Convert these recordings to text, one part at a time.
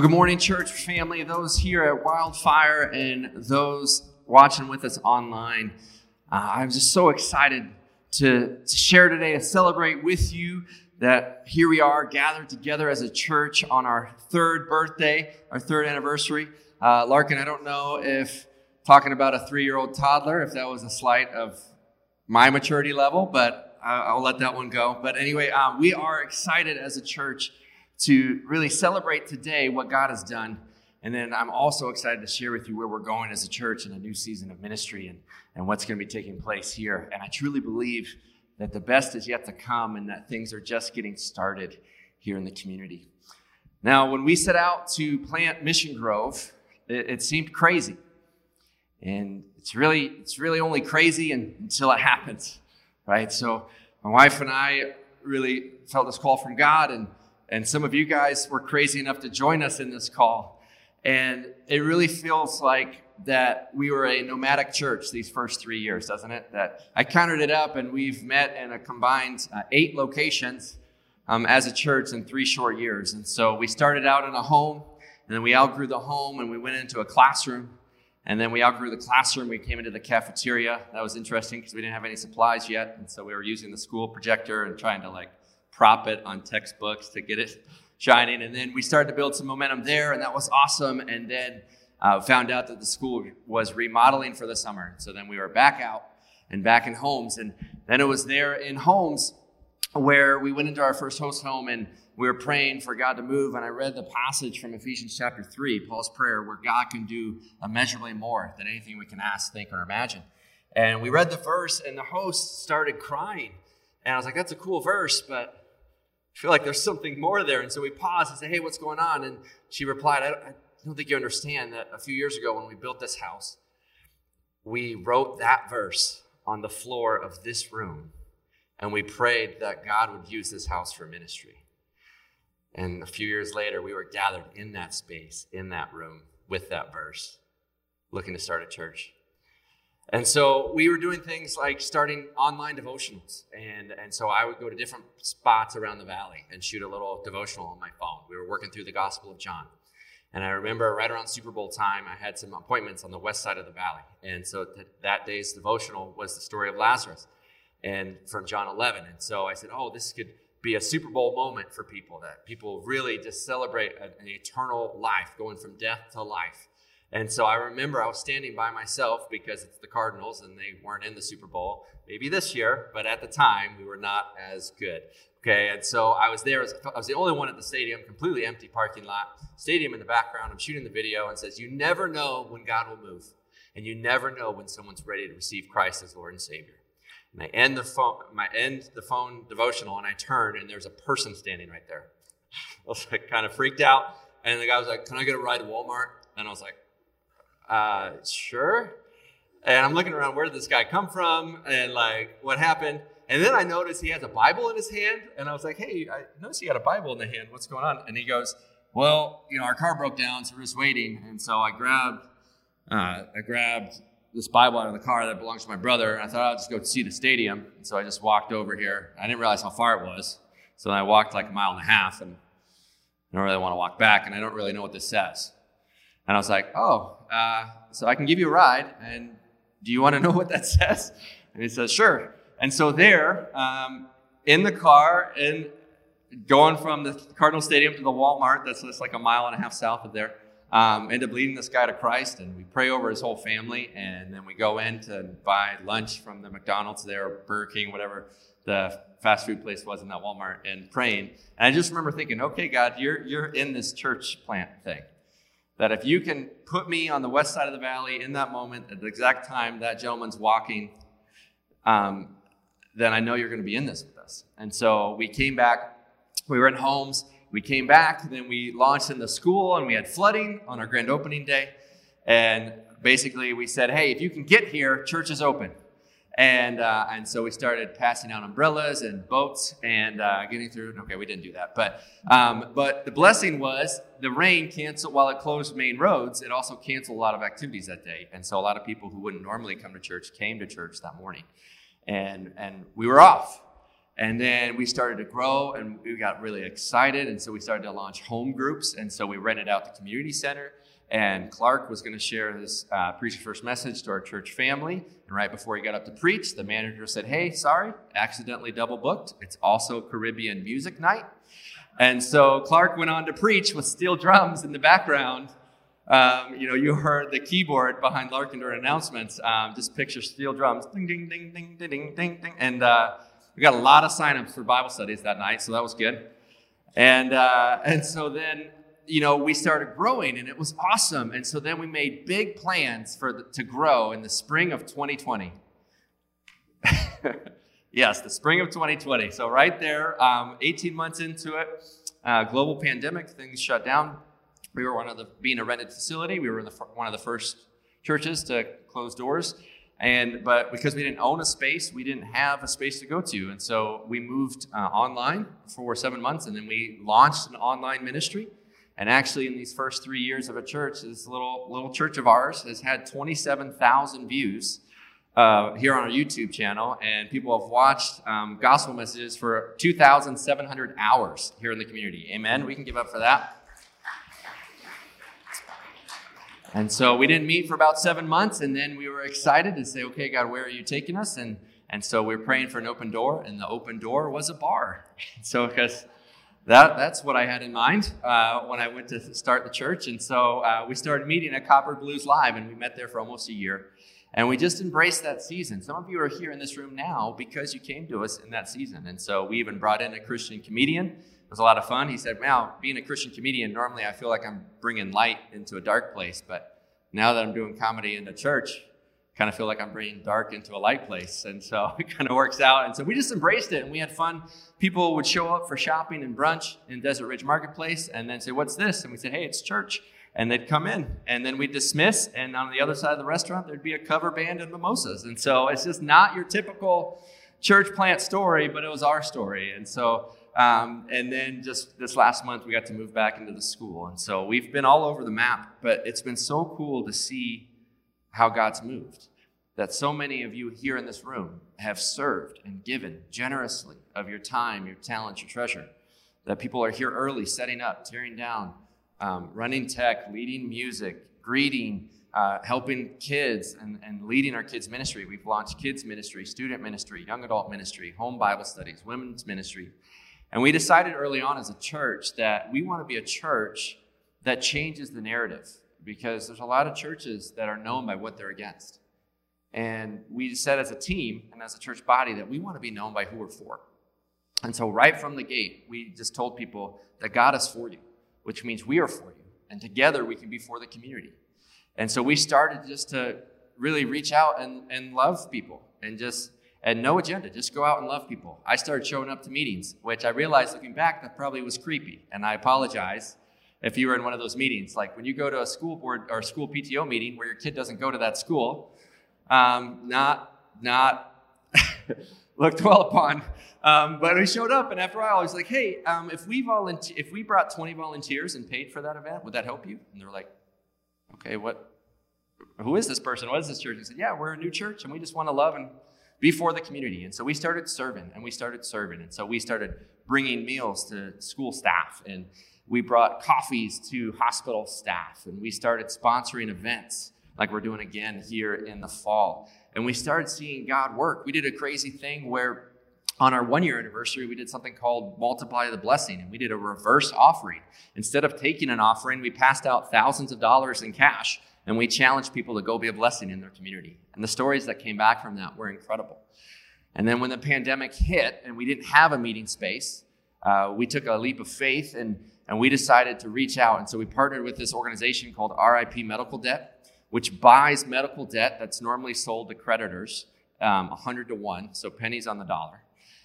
Well, good morning, church family, those here at Wildfire and those watching with us online. Uh, I'm just so excited to, to share today, to celebrate with you that here we are gathered together as a church on our third birthday, our third anniversary. Uh, Larkin, I don't know if talking about a three year old toddler, if that was a slight of my maturity level, but I'll let that one go. But anyway, uh, we are excited as a church to really celebrate today what God has done. And then I'm also excited to share with you where we're going as a church in a new season of ministry and, and what's going to be taking place here. And I truly believe that the best is yet to come and that things are just getting started here in the community. Now, when we set out to plant Mission Grove, it, it seemed crazy. And it's really, it's really only crazy until it happens, right? So my wife and I really felt this call from God and and some of you guys were crazy enough to join us in this call. And it really feels like that we were a nomadic church these first three years, doesn't it? That I counted it up, and we've met in a combined uh, eight locations um, as a church in three short years. And so we started out in a home, and then we outgrew the home, and we went into a classroom. And then we outgrew the classroom. We came into the cafeteria. That was interesting because we didn't have any supplies yet, and so we were using the school projector and trying to like prop it on textbooks to get it shining. And then we started to build some momentum there, and that was awesome. And then uh, found out that the school was remodeling for the summer. So then we were back out and back in homes. And then it was there in homes where we went into our first host home and we were praying for God to move. And I read the passage from Ephesians chapter 3, Paul's prayer, where God can do immeasurably more than anything we can ask, think, or imagine. And we read the verse, and the host started crying. And I was like, that's a cool verse, but feel like there's something more there. And so we paused and said, Hey, what's going on? And she replied, I don't, I don't think you understand that a few years ago when we built this house, we wrote that verse on the floor of this room. And we prayed that God would use this house for ministry. And a few years later, we were gathered in that space, in that room, with that verse, looking to start a church. And so we were doing things like starting online devotionals. And, and so I would go to different spots around the valley and shoot a little devotional on my phone. We were working through the Gospel of John. And I remember right around Super Bowl time, I had some appointments on the west side of the valley. And so th- that day's devotional was the story of Lazarus and from John 11. And so I said, oh, this could be a Super Bowl moment for people that people really just celebrate an eternal life going from death to life. And so I remember I was standing by myself because it's the Cardinals and they weren't in the Super Bowl. Maybe this year, but at the time we were not as good. Okay, and so I was there. I was the only one at the stadium, completely empty parking lot. Stadium in the background. I'm shooting the video and says, "You never know when God will move, and you never know when someone's ready to receive Christ as Lord and Savior." And I end the phone, I end the phone devotional, and I turn, and there's a person standing right there. I was like, kind of freaked out, and the guy was like, "Can I get a ride to Walmart?" And I was like, uh, sure. And I'm looking around, where did this guy come from? And like, what happened? And then I noticed he has a Bible in his hand. And I was like, hey, I noticed he got a Bible in the hand. What's going on? And he goes, well, you know, our car broke down, so we're just waiting. And so I grabbed, uh, I grabbed this Bible out of the car that belongs to my brother. And I thought I'll just go see the stadium. And so I just walked over here. I didn't realize how far it was. So then I walked like a mile and a half and I don't really want to walk back. And I don't really know what this says. And I was like, oh, uh, so I can give you a ride. And do you want to know what that says? And he says, sure. And so there, um, in the car, and going from the Cardinal Stadium to the Walmart, that's just like a mile and a half south of there, um, end up leading this guy to Christ, and we pray over his whole family, and then we go in to buy lunch from the McDonald's there, Burger King, whatever the fast food place was in that Walmart, and praying. And I just remember thinking, okay, God, you're you're in this church plant thing that if you can put me on the west side of the valley in that moment at the exact time that gentleman's walking, um, then I know you're going to be in this with us. And so we came back. We were in homes. We came back. Then we launched in the school, and we had flooding on our grand opening day. And basically, we said, "Hey, if you can get here, church is open." And, uh, and so we started passing out umbrellas and boats and uh, getting through. Okay, we didn't do that. But, um, but the blessing was the rain canceled, while it closed main roads, it also canceled a lot of activities that day. And so a lot of people who wouldn't normally come to church came to church that morning. And, and we were off. and then we started to grow and we got really excited. And so we started to launch home groups. And so we rented out the community center. And Clark was going to share his uh, Preacher First message to our church family. And right before he got up to preach, the manager said, Hey, sorry, accidentally double booked. It's also Caribbean music night. And so Clark went on to preach with steel drums in the background. Um, you know, you heard the keyboard behind Larkin during announcements. Um, just picture steel drums, ding, ding, ding, ding, ding, ding, ding, ding. And uh, we got a lot of signups for Bible studies that night, so that was good. And uh, and so then you know we started growing, and it was awesome. And so then we made big plans for the, to grow in the spring of 2020. yes, the spring of 2020. So right there, um, 18 months into it, uh, global pandemic, things shut down. We were one of the being a rented facility. We were the, one of the first churches to close doors. And but because we didn't own a space, we didn't have a space to go to, and so we moved uh, online for seven months, and then we launched an online ministry. And actually, in these first three years of a church, this little little church of ours has had 27,000 views uh, here on our YouTube channel, and people have watched um, gospel messages for 2,700 hours here in the community. Amen. We can give up for that. And so we didn't meet for about seven months, and then we were excited to say, okay, God, where are you taking us? And, and so we were praying for an open door, and the open door was a bar. so, because that, that's what I had in mind uh, when I went to start the church. And so uh, we started meeting at Copper Blues Live, and we met there for almost a year. And we just embraced that season. Some of you are here in this room now because you came to us in that season. And so we even brought in a Christian comedian It was a lot of fun. He said, Wow, being a Christian comedian, normally I feel like I'm bringing light into a dark place, but now that I'm doing comedy in the church, kind of feel like I'm bringing dark into a light place. And so it kind of works out. And so we just embraced it and we had fun. People would show up for shopping and brunch in Desert Ridge Marketplace and then say, What's this? And we said, Hey, it's church. And they'd come in and then we'd dismiss. And on the other side of the restaurant, there'd be a cover band and mimosas. And so it's just not your typical church plant story, but it was our story. And so um, and then just this last month, we got to move back into the school. And so we've been all over the map, but it's been so cool to see how God's moved. That so many of you here in this room have served and given generously of your time, your talent, your treasure. That people are here early, setting up, tearing down, um, running tech, leading music, greeting, uh, helping kids and, and leading our kids' ministry. We've launched kids' ministry, student ministry, young adult ministry, home Bible studies, women's ministry. And we decided early on as a church that we want to be a church that changes the narrative because there's a lot of churches that are known by what they're against. And we said as a team and as a church body that we want to be known by who we're for. And so, right from the gate, we just told people that God is for you, which means we are for you. And together we can be for the community. And so, we started just to really reach out and, and love people and just and no agenda, just go out and love people. I started showing up to meetings, which I realized looking back that probably was creepy. And I apologize if you were in one of those meetings. Like when you go to a school board or school PTO meeting where your kid doesn't go to that school, um, not, not looked well upon. Um, but we showed up, and after a while, I was like, hey, um, if, we volunteer, if we brought 20 volunteers and paid for that event, would that help you? And they were like, okay, what, who is this person? What is this church? And said, yeah, we're a new church, and we just want to love and before the community. And so we started serving and we started serving. And so we started bringing meals to school staff and we brought coffees to hospital staff and we started sponsoring events like we're doing again here in the fall. And we started seeing God work. We did a crazy thing where on our one year anniversary, we did something called Multiply the Blessing, and we did a reverse offering. Instead of taking an offering, we passed out thousands of dollars in cash and we challenged people to go be a blessing in their community. And the stories that came back from that were incredible. And then when the pandemic hit and we didn't have a meeting space, uh, we took a leap of faith and, and we decided to reach out. And so we partnered with this organization called RIP Medical Debt, which buys medical debt that's normally sold to creditors um, 100 to 1, so pennies on the dollar.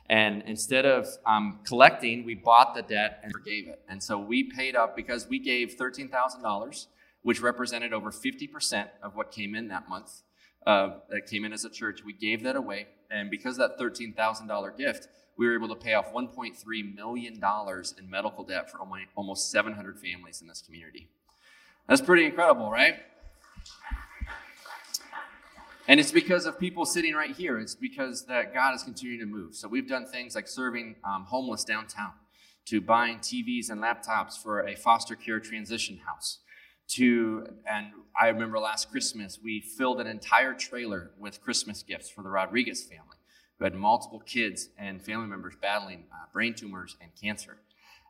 And instead of um, collecting, we bought the debt and forgave it. And so we paid up because we gave $13,000 which represented over 50% of what came in that month, uh, that came in as a church. We gave that away. And because that $13,000 gift, we were able to pay off $1.3 million in medical debt for almost 700 families in this community. That's pretty incredible, right? And it's because of people sitting right here. It's because that God is continuing to move. So we've done things like serving um, homeless downtown, to buying TVs and laptops for a foster care transition house, to and I remember last Christmas we filled an entire trailer with Christmas gifts for the Rodriguez family, who had multiple kids and family members battling uh, brain tumors and cancer.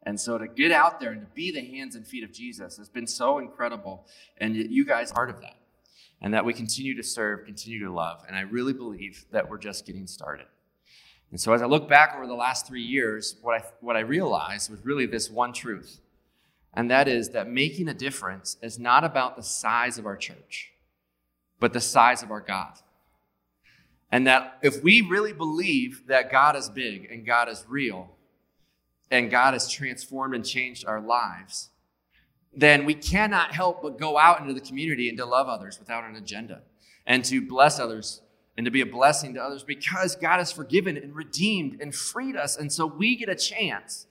And so to get out there and to be the hands and feet of Jesus has been so incredible. And you guys are part of that and that we continue to serve, continue to love. And I really believe that we're just getting started. And so as I look back over the last three years, what I, what I realized was really this one truth. And that is that making a difference is not about the size of our church, but the size of our God. And that if we really believe that God is big and God is real and God has transformed and changed our lives, then we cannot help but go out into the community and to love others without an agenda and to bless others and to be a blessing to others because God has forgiven and redeemed and freed us. And so we get a chance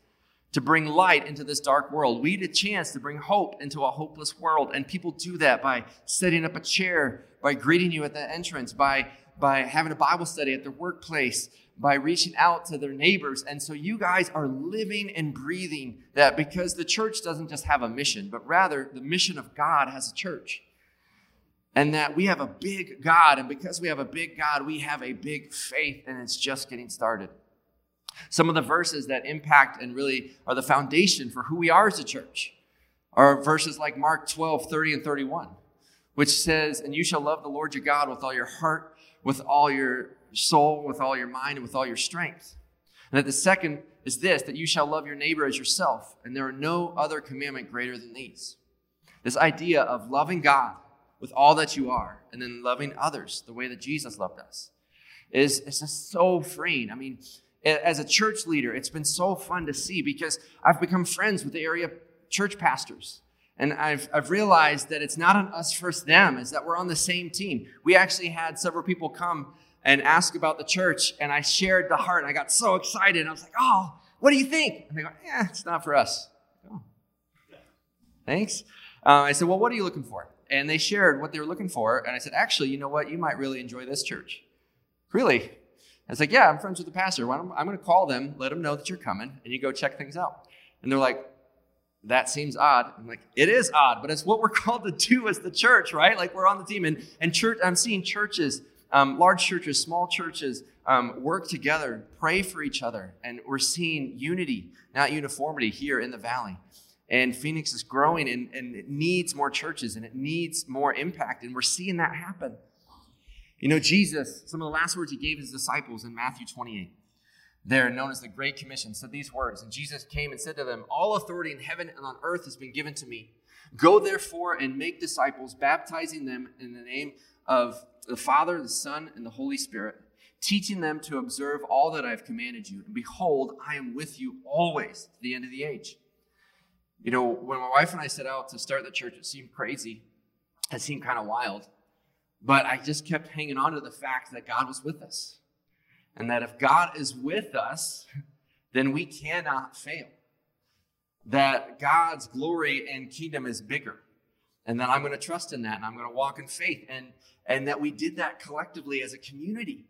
to bring light into this dark world. We get a chance to bring hope into a hopeless world. And people do that by setting up a chair, by greeting you at the entrance, by, by having a Bible study at their workplace, by reaching out to their neighbors. And so you guys are living and breathing that because the church doesn't just have a mission, but rather the mission of God has a church. And that we have a big God. And because we have a big God, we have a big faith, and it's just getting started. Some of the verses that impact and really are the foundation for who we are as a church are verses like Mark 12, 30, and 31, which says, And you shall love the Lord your God with all your heart, with all your soul, with all your mind, and with all your strength. And that the second is this that you shall love your neighbor as yourself, and there are no other commandment greater than these. This idea of loving God with all that you are, and then loving others the way that Jesus loved us, is, is just so freeing. I mean, as a church leader, it's been so fun to see because I've become friends with the area church pastors. And I've, I've realized that it's not an us versus them, is that we're on the same team. We actually had several people come and ask about the church, and I shared the heart, and I got so excited. I was like, oh, what do you think? And they go, yeah, it's not for us. Oh, thanks. Uh, I said, well, what are you looking for? And they shared what they were looking for, and I said, actually, you know what? You might really enjoy this church. Really? I was like, yeah, I'm friends with the pastor. I'm going to call them, let them know that you're coming, and you go check things out. And they're like, that seems odd. I'm like, it is odd, but it's what we're called to do as the church, right? Like we're on the team. And, and church, I'm seeing churches um, large churches, small churches um, work together, pray for each other, and we're seeing unity, not uniformity, here in the valley. And Phoenix is growing and, and it needs more churches and it needs more impact, and we're seeing that happen. You know, Jesus, some of the last words he gave his disciples in Matthew 28, they're known as the Great Commission, said these words. And Jesus came and said to them, All authority in heaven and on earth has been given to me. Go therefore and make disciples, baptizing them in the name of the Father, the Son, and the Holy Spirit, teaching them to observe all that I have commanded you. And behold, I am with you always to the end of the age. You know, when my wife and I set out to start the church, it seemed crazy. It seemed kind of wild. But I just kept hanging on to the fact that God was with us. And that if God is with us, then we cannot fail. That God's glory and kingdom is bigger. And that I'm going to trust in that and I'm going to walk in faith. And and that we did that collectively as a community.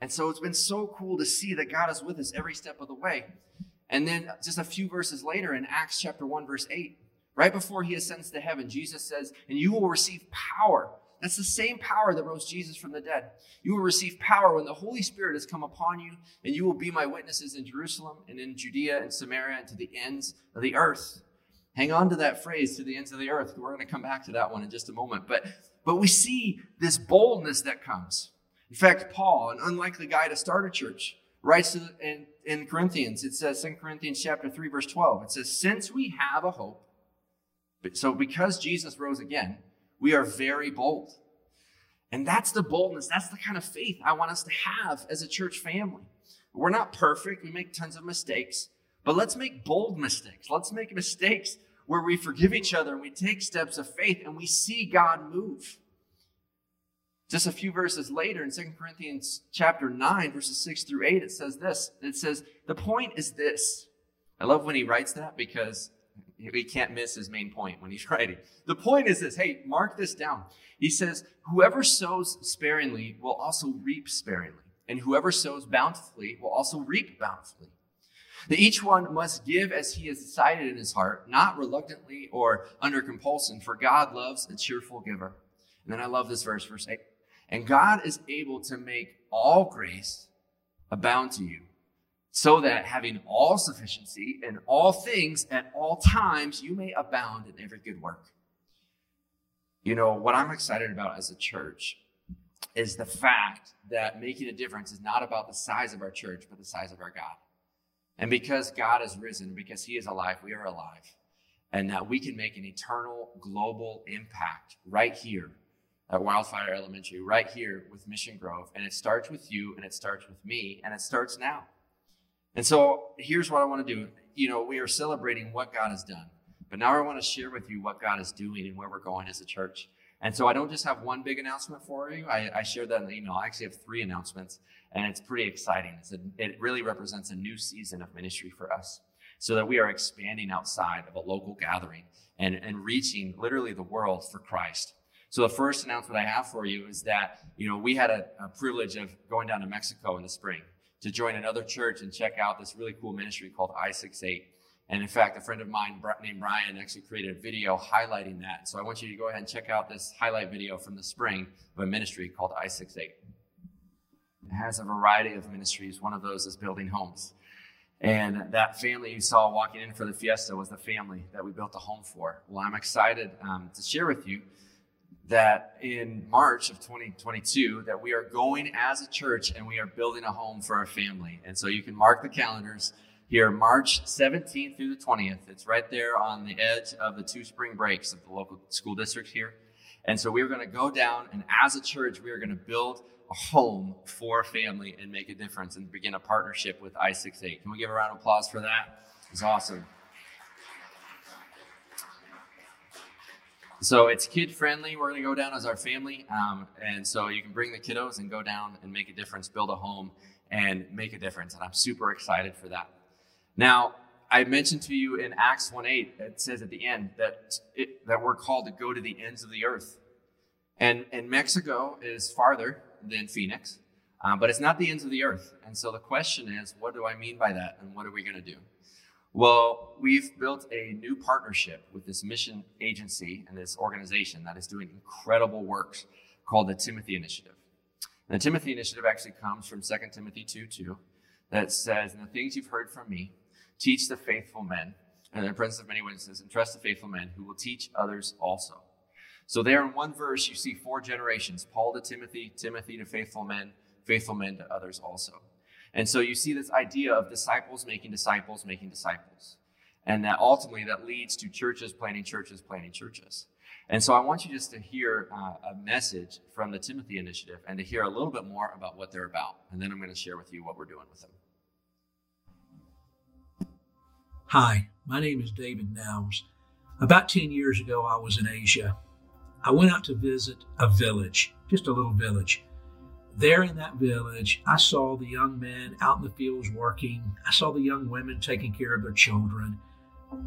And so it's been so cool to see that God is with us every step of the way. And then just a few verses later in Acts chapter 1, verse 8, right before he ascends to heaven, Jesus says, And you will receive power. That's the same power that rose Jesus from the dead. You will receive power when the Holy Spirit has come upon you, and you will be my witnesses in Jerusalem and in Judea and Samaria and to the ends of the earth. Hang on to that phrase, to the ends of the earth. We're going to come back to that one in just a moment. But but we see this boldness that comes. In fact, Paul, an unlikely guy to start a church, writes in, in Corinthians, it says, 2 Corinthians chapter 3, verse 12, it says, Since we have a hope, so because Jesus rose again, we are very bold. And that's the boldness, that's the kind of faith I want us to have as a church family. We're not perfect, we make tons of mistakes, but let's make bold mistakes. Let's make mistakes where we forgive each other and we take steps of faith and we see God move. Just a few verses later in 2 Corinthians chapter 9, verses 6 through 8, it says this. It says, The point is this. I love when he writes that because he can't miss his main point when he's writing. The point is this hey, mark this down. He says, Whoever sows sparingly will also reap sparingly, and whoever sows bountifully will also reap bountifully. That each one must give as he has decided in his heart, not reluctantly or under compulsion, for God loves a cheerful giver. And then I love this verse, verse 8. And God is able to make all grace abound to you, so that having all sufficiency in all things at all times, you may abound in every good work. You know, what I'm excited about as a church is the fact that making a difference is not about the size of our church, but the size of our God. And because God is risen, because he is alive, we are alive. And that we can make an eternal global impact right here at Wildfire Elementary, right here with Mission Grove. And it starts with you and it starts with me and it starts now. And so here's what I want to do. You know, we are celebrating what God has done, but now I want to share with you what God is doing and where we're going as a church. And so I don't just have one big announcement for you. I, I shared that in the email. I actually have three announcements, and it's pretty exciting. It's a, it really represents a new season of ministry for us so that we are expanding outside of a local gathering and, and reaching literally the world for Christ. So the first announcement I have for you is that, you know, we had a, a privilege of going down to Mexico in the spring to join another church and check out this really cool ministry called I68. And in fact, a friend of mine named Brian actually created a video highlighting that. So I want you to go ahead and check out this highlight video from the spring of a ministry called I68. It has a variety of ministries. One of those is building homes. And that family you saw walking in for the fiesta was the family that we built a home for. Well, I'm excited um, to share with you that in March of 2022 that we are going as a church and we are building a home for our family. And so you can mark the calendars here, March 17th through the 20th. It's right there on the edge of the two spring breaks of the local school district here. And so we're going to go down, and as a church, we are going to build a home for a family and make a difference and begin a partnership with I68. Can we give a round of applause for that? It's awesome. So it's kid friendly. We're going to go down as our family. Um, and so you can bring the kiddos and go down and make a difference, build a home, and make a difference. And I'm super excited for that. Now, I mentioned to you in Acts 1 8, it says at the end that, it, that we're called to go to the ends of the earth. And, and Mexico is farther than Phoenix, um, but it's not the ends of the earth. And so the question is, what do I mean by that? And what are we going to do? Well, we've built a new partnership with this mission agency and this organization that is doing incredible work called the Timothy Initiative. And the Timothy Initiative actually comes from 2 Timothy 2 2 that says, And the things you've heard from me, Teach the faithful men, and the presence of many witnesses, and trust the faithful men who will teach others also. So, there in one verse, you see four generations Paul to Timothy, Timothy to faithful men, faithful men to others also. And so, you see this idea of disciples making disciples making disciples. And that ultimately that leads to churches planting churches planting churches. And so I want you just to hear uh, a message from the Timothy Initiative and to hear a little bit more about what they're about. And then I'm going to share with you what we're doing with them. Hi, my name is David Nelms. About 10 years ago, I was in Asia. I went out to visit a village, just a little village. There in that village, I saw the young men out in the fields working. I saw the young women taking care of their children.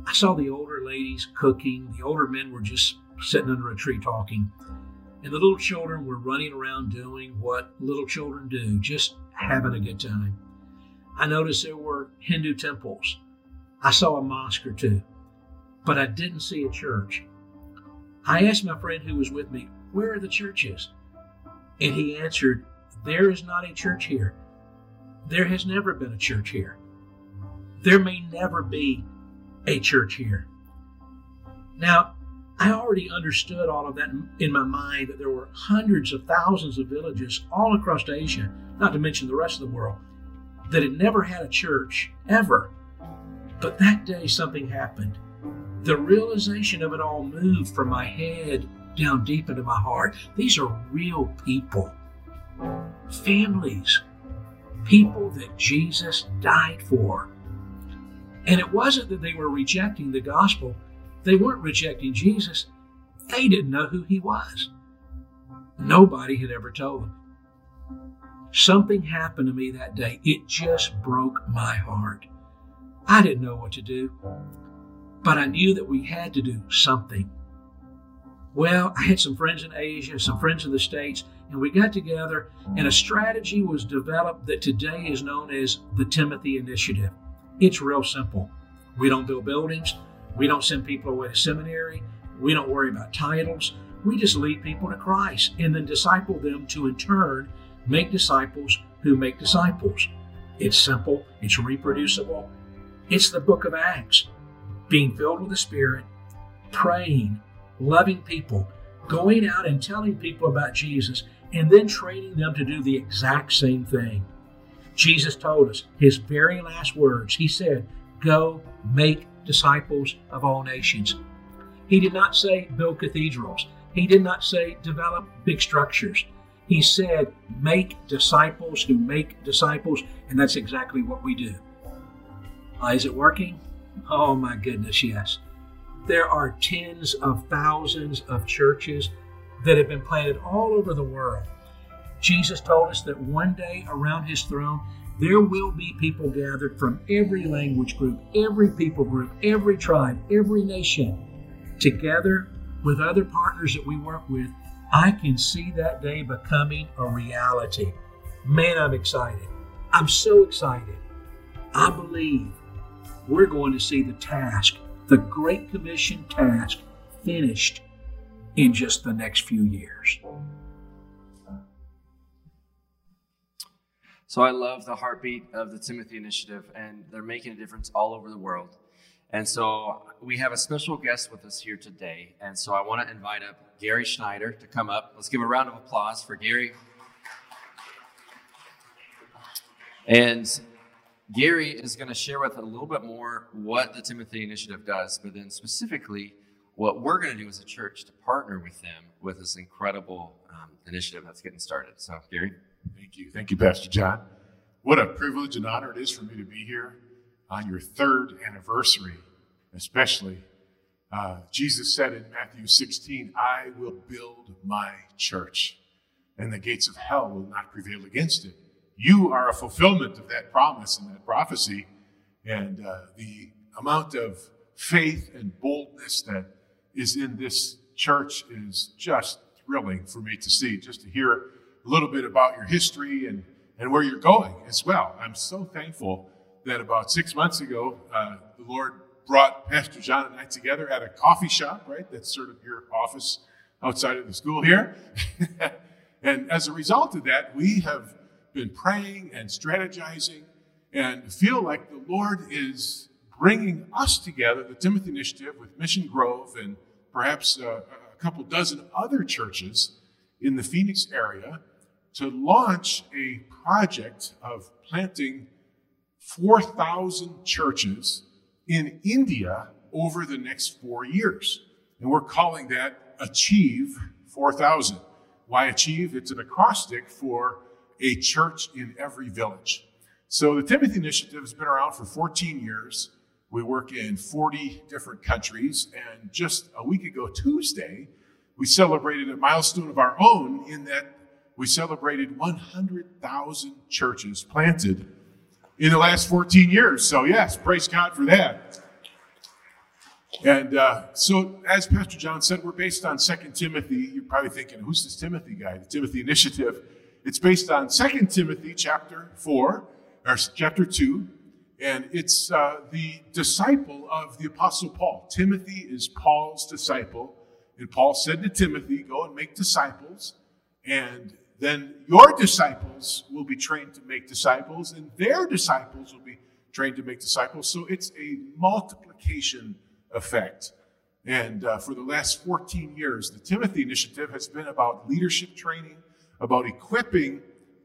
I saw the older ladies cooking. The older men were just sitting under a tree talking. And the little children were running around doing what little children do, just having a good time. I noticed there were Hindu temples I saw a mosque or two, but I didn't see a church. I asked my friend who was with me, Where are the churches? And he answered, There is not a church here. There has never been a church here. There may never be a church here. Now, I already understood all of that in my mind that there were hundreds of thousands of villages all across Asia, not to mention the rest of the world, that had never had a church ever. But that day something happened. The realization of it all moved from my head down deep into my heart. These are real people, families, people that Jesus died for. And it wasn't that they were rejecting the gospel, they weren't rejecting Jesus, they didn't know who he was. Nobody had ever told them. Something happened to me that day. It just broke my heart. I didn't know what to do. but I knew that we had to do something. Well, I had some friends in Asia, some friends in the States, and we got together, and a strategy was developed that today is known as the Timothy Initiative. It's real simple. We don't build buildings, we don't send people away to seminary, we don't worry about titles. We just lead people to Christ and then disciple them to, in turn, make disciples who make disciples. It's simple, it's reproducible. It's the book of Acts being filled with the Spirit, praying, loving people, going out and telling people about Jesus, and then training them to do the exact same thing. Jesus told us his very last words. He said, Go make disciples of all nations. He did not say build cathedrals. He did not say develop big structures. He said make disciples who make disciples, and that's exactly what we do. Uh, is it working? Oh my goodness, yes. There are tens of thousands of churches that have been planted all over the world. Jesus told us that one day around his throne, there will be people gathered from every language group, every people group, every tribe, every nation, together with other partners that we work with. I can see that day becoming a reality. Man, I'm excited. I'm so excited. I believe we're going to see the task, the Great Commission task, finished in just the next few years. So I love the heartbeat of the Timothy Initiative, and they're making a difference all over the world. And so we have a special guest with us here today. And so I want to invite up Gary Schneider to come up. Let's give a round of applause for Gary. And Gary is going to share with a little bit more what the Timothy Initiative does, but then specifically what we're going to do as a church to partner with them with this incredible um, initiative that's getting started. So, Gary. Thank you. Thank you, Pastor John. What a privilege and honor it is for me to be here on your third anniversary, especially. Uh, Jesus said in Matthew 16, I will build my church, and the gates of hell will not prevail against it. You are a fulfillment of that promise and that prophecy, and uh, the amount of faith and boldness that is in this church is just thrilling for me to see, just to hear a little bit about your history and, and where you're going as well. I'm so thankful that about six months ago, uh, the Lord brought Pastor John and I together at a coffee shop, right? That's sort of your office outside of the school here. and as a result of that, we have been praying and strategizing and feel like the Lord is bringing us together, the Timothy Initiative with Mission Grove and perhaps uh, a couple dozen other churches in the Phoenix area to launch a project of planting 4,000 churches in India over the next four years. And we're calling that Achieve 4,000. Why Achieve? It's an acrostic for a church in every village. So the Timothy Initiative has been around for 14 years. We work in 40 different countries. And just a week ago, Tuesday, we celebrated a milestone of our own in that we celebrated 100,000 churches planted in the last 14 years. So, yes, praise God for that. And uh, so, as Pastor John said, we're based on Second Timothy. You're probably thinking, who's this Timothy guy? The Timothy Initiative. It's based on Second Timothy chapter 4, or chapter 2, and it's uh, the disciple of the Apostle Paul. Timothy is Paul's disciple, and Paul said to Timothy, Go and make disciples, and then your disciples will be trained to make disciples, and their disciples will be trained to make disciples. So it's a multiplication effect. And uh, for the last 14 years, the Timothy Initiative has been about leadership training, about equipping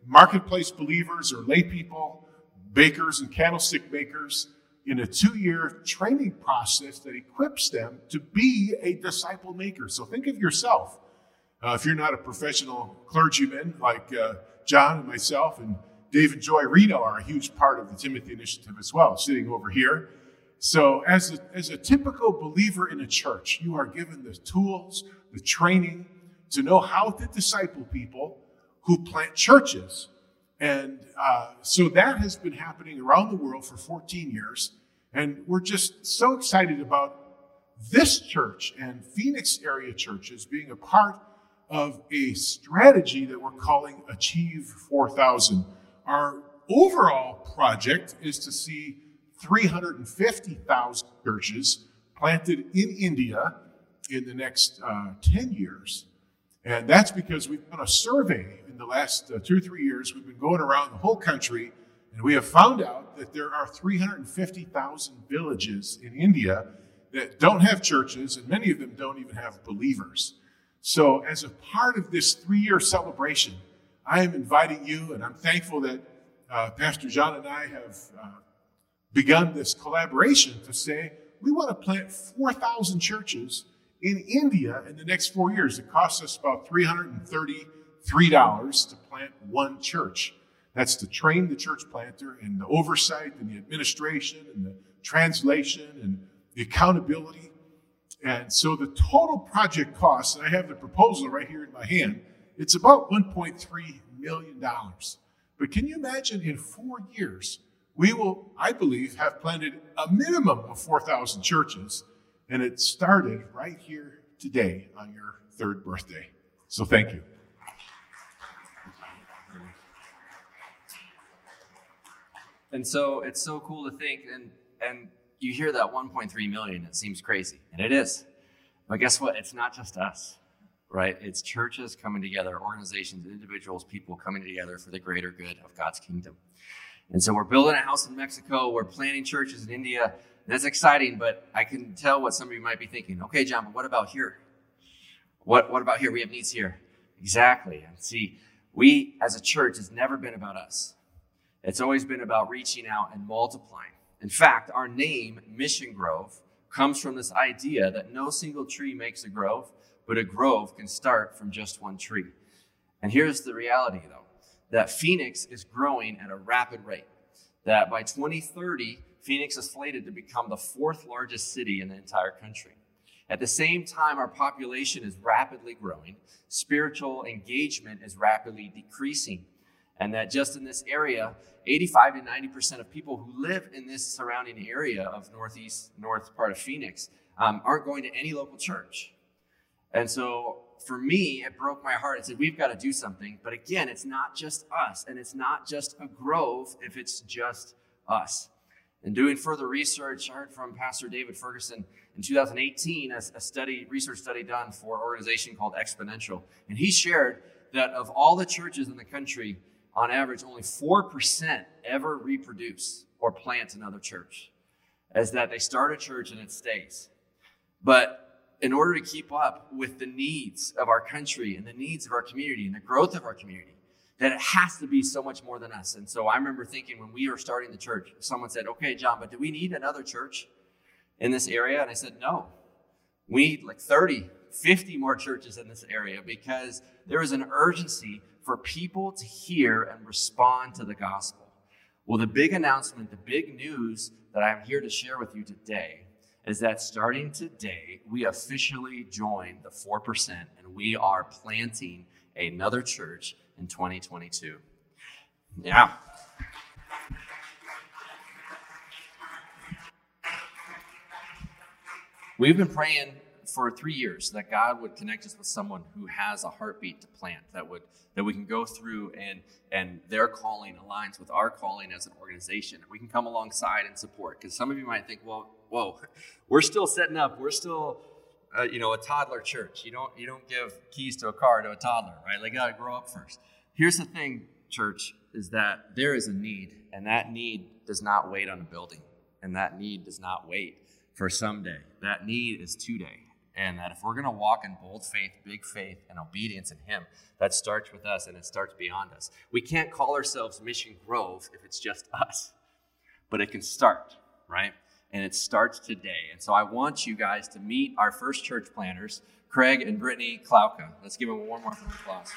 marketplace believers or lay people, bakers and candlestick makers in a two year training process that equips them to be a disciple maker. So think of yourself uh, if you're not a professional clergyman like uh, John and myself and Dave and Joy Reno are a huge part of the Timothy Initiative as well, sitting over here. So, as a, as a typical believer in a church, you are given the tools, the training to know how to disciple people who plant churches. And uh, so that has been happening around the world for 14 years. And we're just so excited about this church and Phoenix area churches being a part of a strategy that we're calling Achieve 4000. Our overall project is to see 350,000 churches planted in India in the next uh, 10 years. And that's because we've done a survey in the last uh, two or three years. We've been going around the whole country, and we have found out that there are 350,000 villages in India that don't have churches, and many of them don't even have believers. So, as a part of this three year celebration, I am inviting you, and I'm thankful that uh, Pastor John and I have uh, begun this collaboration to say we want to plant 4,000 churches in India in the next four years. It costs us about $333 to plant one church. That's to train the church planter and the oversight and the administration and the translation and the accountability. And so the total project cost, and I have the proposal right here in my hand, it's about $1.3 million. But can you imagine in four years, we will, I believe, have planted a minimum of 4,000 churches and it started right here today on your third birthday. So thank you. And so it's so cool to think, and and you hear that 1.3 million, it seems crazy, and it is. But guess what? It's not just us, right? It's churches coming together, organizations, individuals, people coming together for the greater good of God's kingdom. And so we're building a house in Mexico, we're planting churches in India, that's exciting, but I can tell what some of you might be thinking. Okay, John, but what about here? What, what about here? We have needs here. Exactly. And see, we as a church has never been about us. It's always been about reaching out and multiplying. In fact, our name, Mission Grove, comes from this idea that no single tree makes a grove, but a grove can start from just one tree. And here's the reality, though, that Phoenix is growing at a rapid rate. That by 2030, Phoenix is slated to become the fourth largest city in the entire country. At the same time, our population is rapidly growing, spiritual engagement is rapidly decreasing, and that just in this area, 85 to 90% of people who live in this surrounding area of northeast, north part of Phoenix um, aren't going to any local church. And so for me, it broke my heart. It said, we've got to do something. But again, it's not just us, and it's not just a grove if it's just us. And doing further research, I heard from Pastor David Ferguson in 2018, a, study, research study done for an organization called Exponential. And he shared that of all the churches in the country, on average, only 4% ever reproduce or plant another church. As that they start a church and it stays. But in order to keep up with the needs of our country and the needs of our community and the growth of our community, that it has to be so much more than us. And so I remember thinking when we were starting the church, someone said, Okay, John, but do we need another church in this area? And I said, No. We need like 30, 50 more churches in this area because there is an urgency for people to hear and respond to the gospel. Well, the big announcement, the big news that I'm here to share with you today is that starting today, we officially join the 4% and we are planting another church in 2022. Yeah. We've been praying for three years that God would connect us with someone who has a heartbeat to plant that would that we can go through and and their calling aligns with our calling as an organization. We can come alongside and support because some of you might think, well, whoa, we're still setting up. We're still uh, you know, a toddler church. You don't you don't give keys to a car to a toddler, right? They got to grow up first. Here's the thing, church, is that there is a need, and that need does not wait on a building, and that need does not wait for someday. That need is today. And that if we're going to walk in bold faith, big faith, and obedience in Him, that starts with us and it starts beyond us. We can't call ourselves Mission Grove if it's just us, but it can start, right? And it starts today. And so I want you guys to meet our first church planters, Craig and Brittany Klauka. Let's give them a warm round of applause.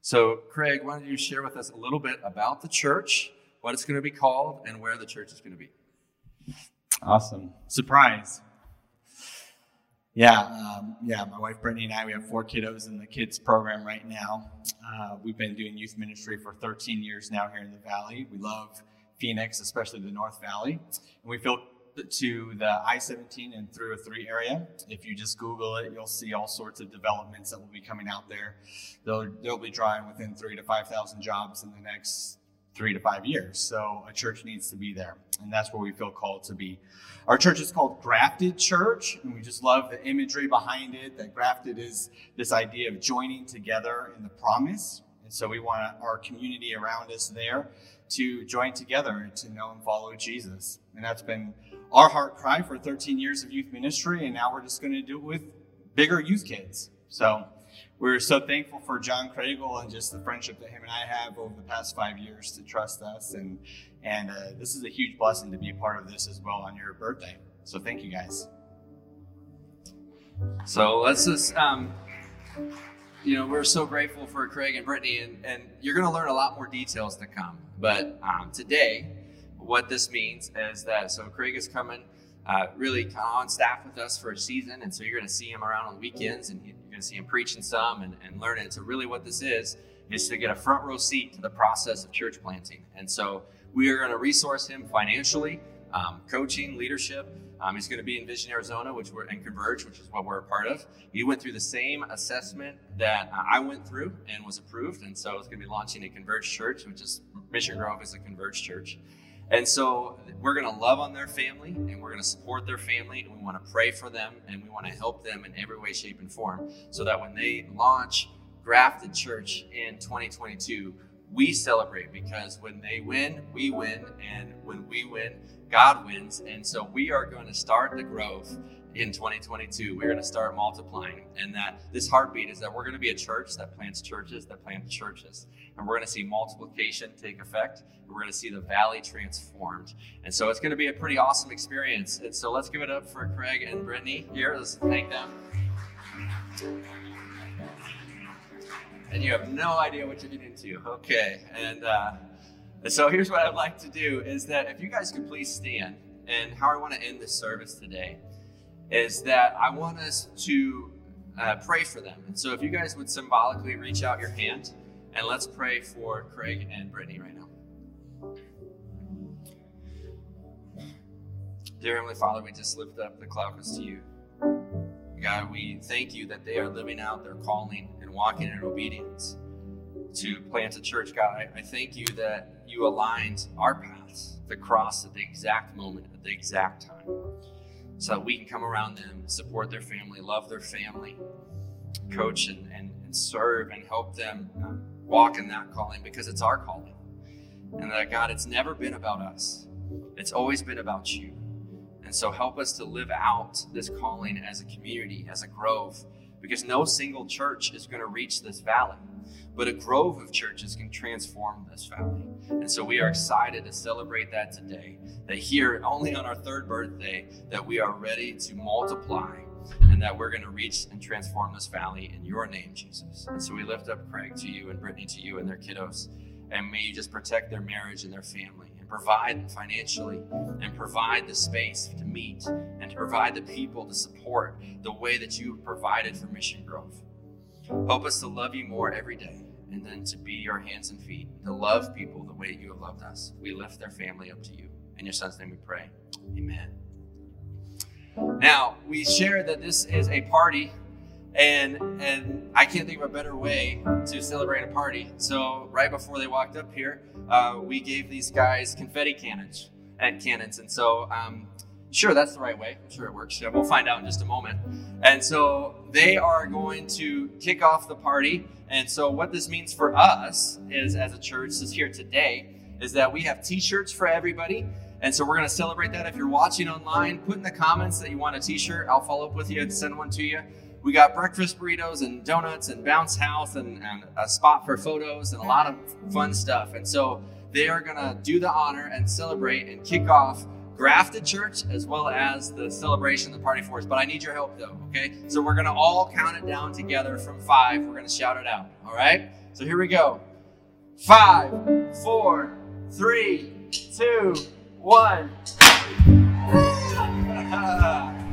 So, Craig, why don't you share with us a little bit about the church, what it's going to be called, and where the church is going to be? Awesome. Surprise. Yeah, um, yeah. My wife Brittany and I, we have four kiddos in the kids program right now. Uh, we've been doing youth ministry for 13 years now here in the Valley. We love Phoenix, especially the North Valley, and we feel to the I-17 and 303 area. If you just Google it, you'll see all sorts of developments that will be coming out there. They'll, they'll be drawing within three to 5,000 jobs in the next three to five years. So a church needs to be there. And that's where we feel called to be. Our church is called Grafted Church, and we just love the imagery behind it. That grafted is this idea of joining together in the promise. And so we want our community around us there to join together to know and follow Jesus. And that's been our heart cry for 13 years of youth ministry, and now we're just going to do it with bigger youth kids. So we're so thankful for John Craigle and just the friendship that him and I have over the past five years to trust us. And, and uh, this is a huge blessing to be a part of this as well on your birthday. So thank you guys. So let's just, um, you know, we're so grateful for Craig and Brittany, and, and you're going to learn a lot more details to come. But um, today, what this means is that so Craig is coming uh, really on staff with us for a season, and so you're going to see him around on weekends, and going to see him preaching some and, and learning. So really, what this is is to get a front row seat to the process of church planting, and so we are going to resource him financially, um, coaching, leadership. Um, he's going to be in Vision Arizona, which we're in Converge, which is what we're a part of. He went through the same assessment that I went through and was approved, and so it's going to be launching a Converge Church, which is Mission Grove is a Converge Church. And so we're going to love on their family and we're going to support their family and we want to pray for them and we want to help them in every way, shape, and form so that when they launch Grafted Church in 2022, we celebrate because when they win, we win. And when we win, God wins. And so we are going to start the growth in 2022. We're going to start multiplying. And that this heartbeat is that we're going to be a church that plants churches, that plant churches. And we're going to see multiplication take effect. We're going to see the valley transformed. And so it's going to be a pretty awesome experience. And so let's give it up for Craig and Brittany here. Let's thank them. And you have no idea what you're getting into. Okay. And, uh, so here's what I'd like to do is that if you guys could please stand and how I want to end this service today is that I want us to uh, pray for them. And so if you guys would symbolically reach out your hand and let's pray for Craig and Brittany right now. Dear Heavenly Father, we just lift up the Clouders to you. God, we thank you that they are living out their calling and walking in obedience to plant a church. God, I, I thank you that you aligned our paths, the cross at the exact moment, at the exact time so that we can come around them, support their family, love their family, coach and, and, and serve and help them um, walk in that calling because it's our calling. And that, God, it's never been about us, it's always been about you. And so help us to live out this calling as a community, as a grove, because no single church is going to reach this valley. But a grove of churches can transform this valley. And so we are excited to celebrate that today. That here, only on our third birthday, that we are ready to multiply and that we're going to reach and transform this valley in your name, Jesus. And so we lift up Craig to you and Brittany to you and their kiddos. And may you just protect their marriage and their family provide financially and provide the space to meet and to provide the people to support the way that you have provided for Mission Grove. Help us to love you more every day and then to be your hands and feet, to love people the way you have loved us. We lift their family up to you. In your son's name we pray. Amen. Now, we share that this is a party, and and I can't think of a better way to celebrate a party. So right before they walked up here, uh, we gave these guys confetti cannons and cannons, and so um, Sure, that's the right way. I'm sure it works. Yeah, we'll find out in just a moment. And so they are going to kick off the party. And so what this means for us is, as a church, is here today, is that we have T-shirts for everybody. And so we're going to celebrate that. If you're watching online, put in the comments that you want a T-shirt. I'll follow up with you and send one to you. We got breakfast burritos and donuts and bounce house and, and a spot for photos and a lot of fun stuff. And so they are going to do the honor and celebrate and kick off grafted church as well as the celebration, the party for us. But I need your help though, okay? So we're gonna all count it down together from five. We're gonna shout it out, all right? So here we go. Five, four, three, two, one.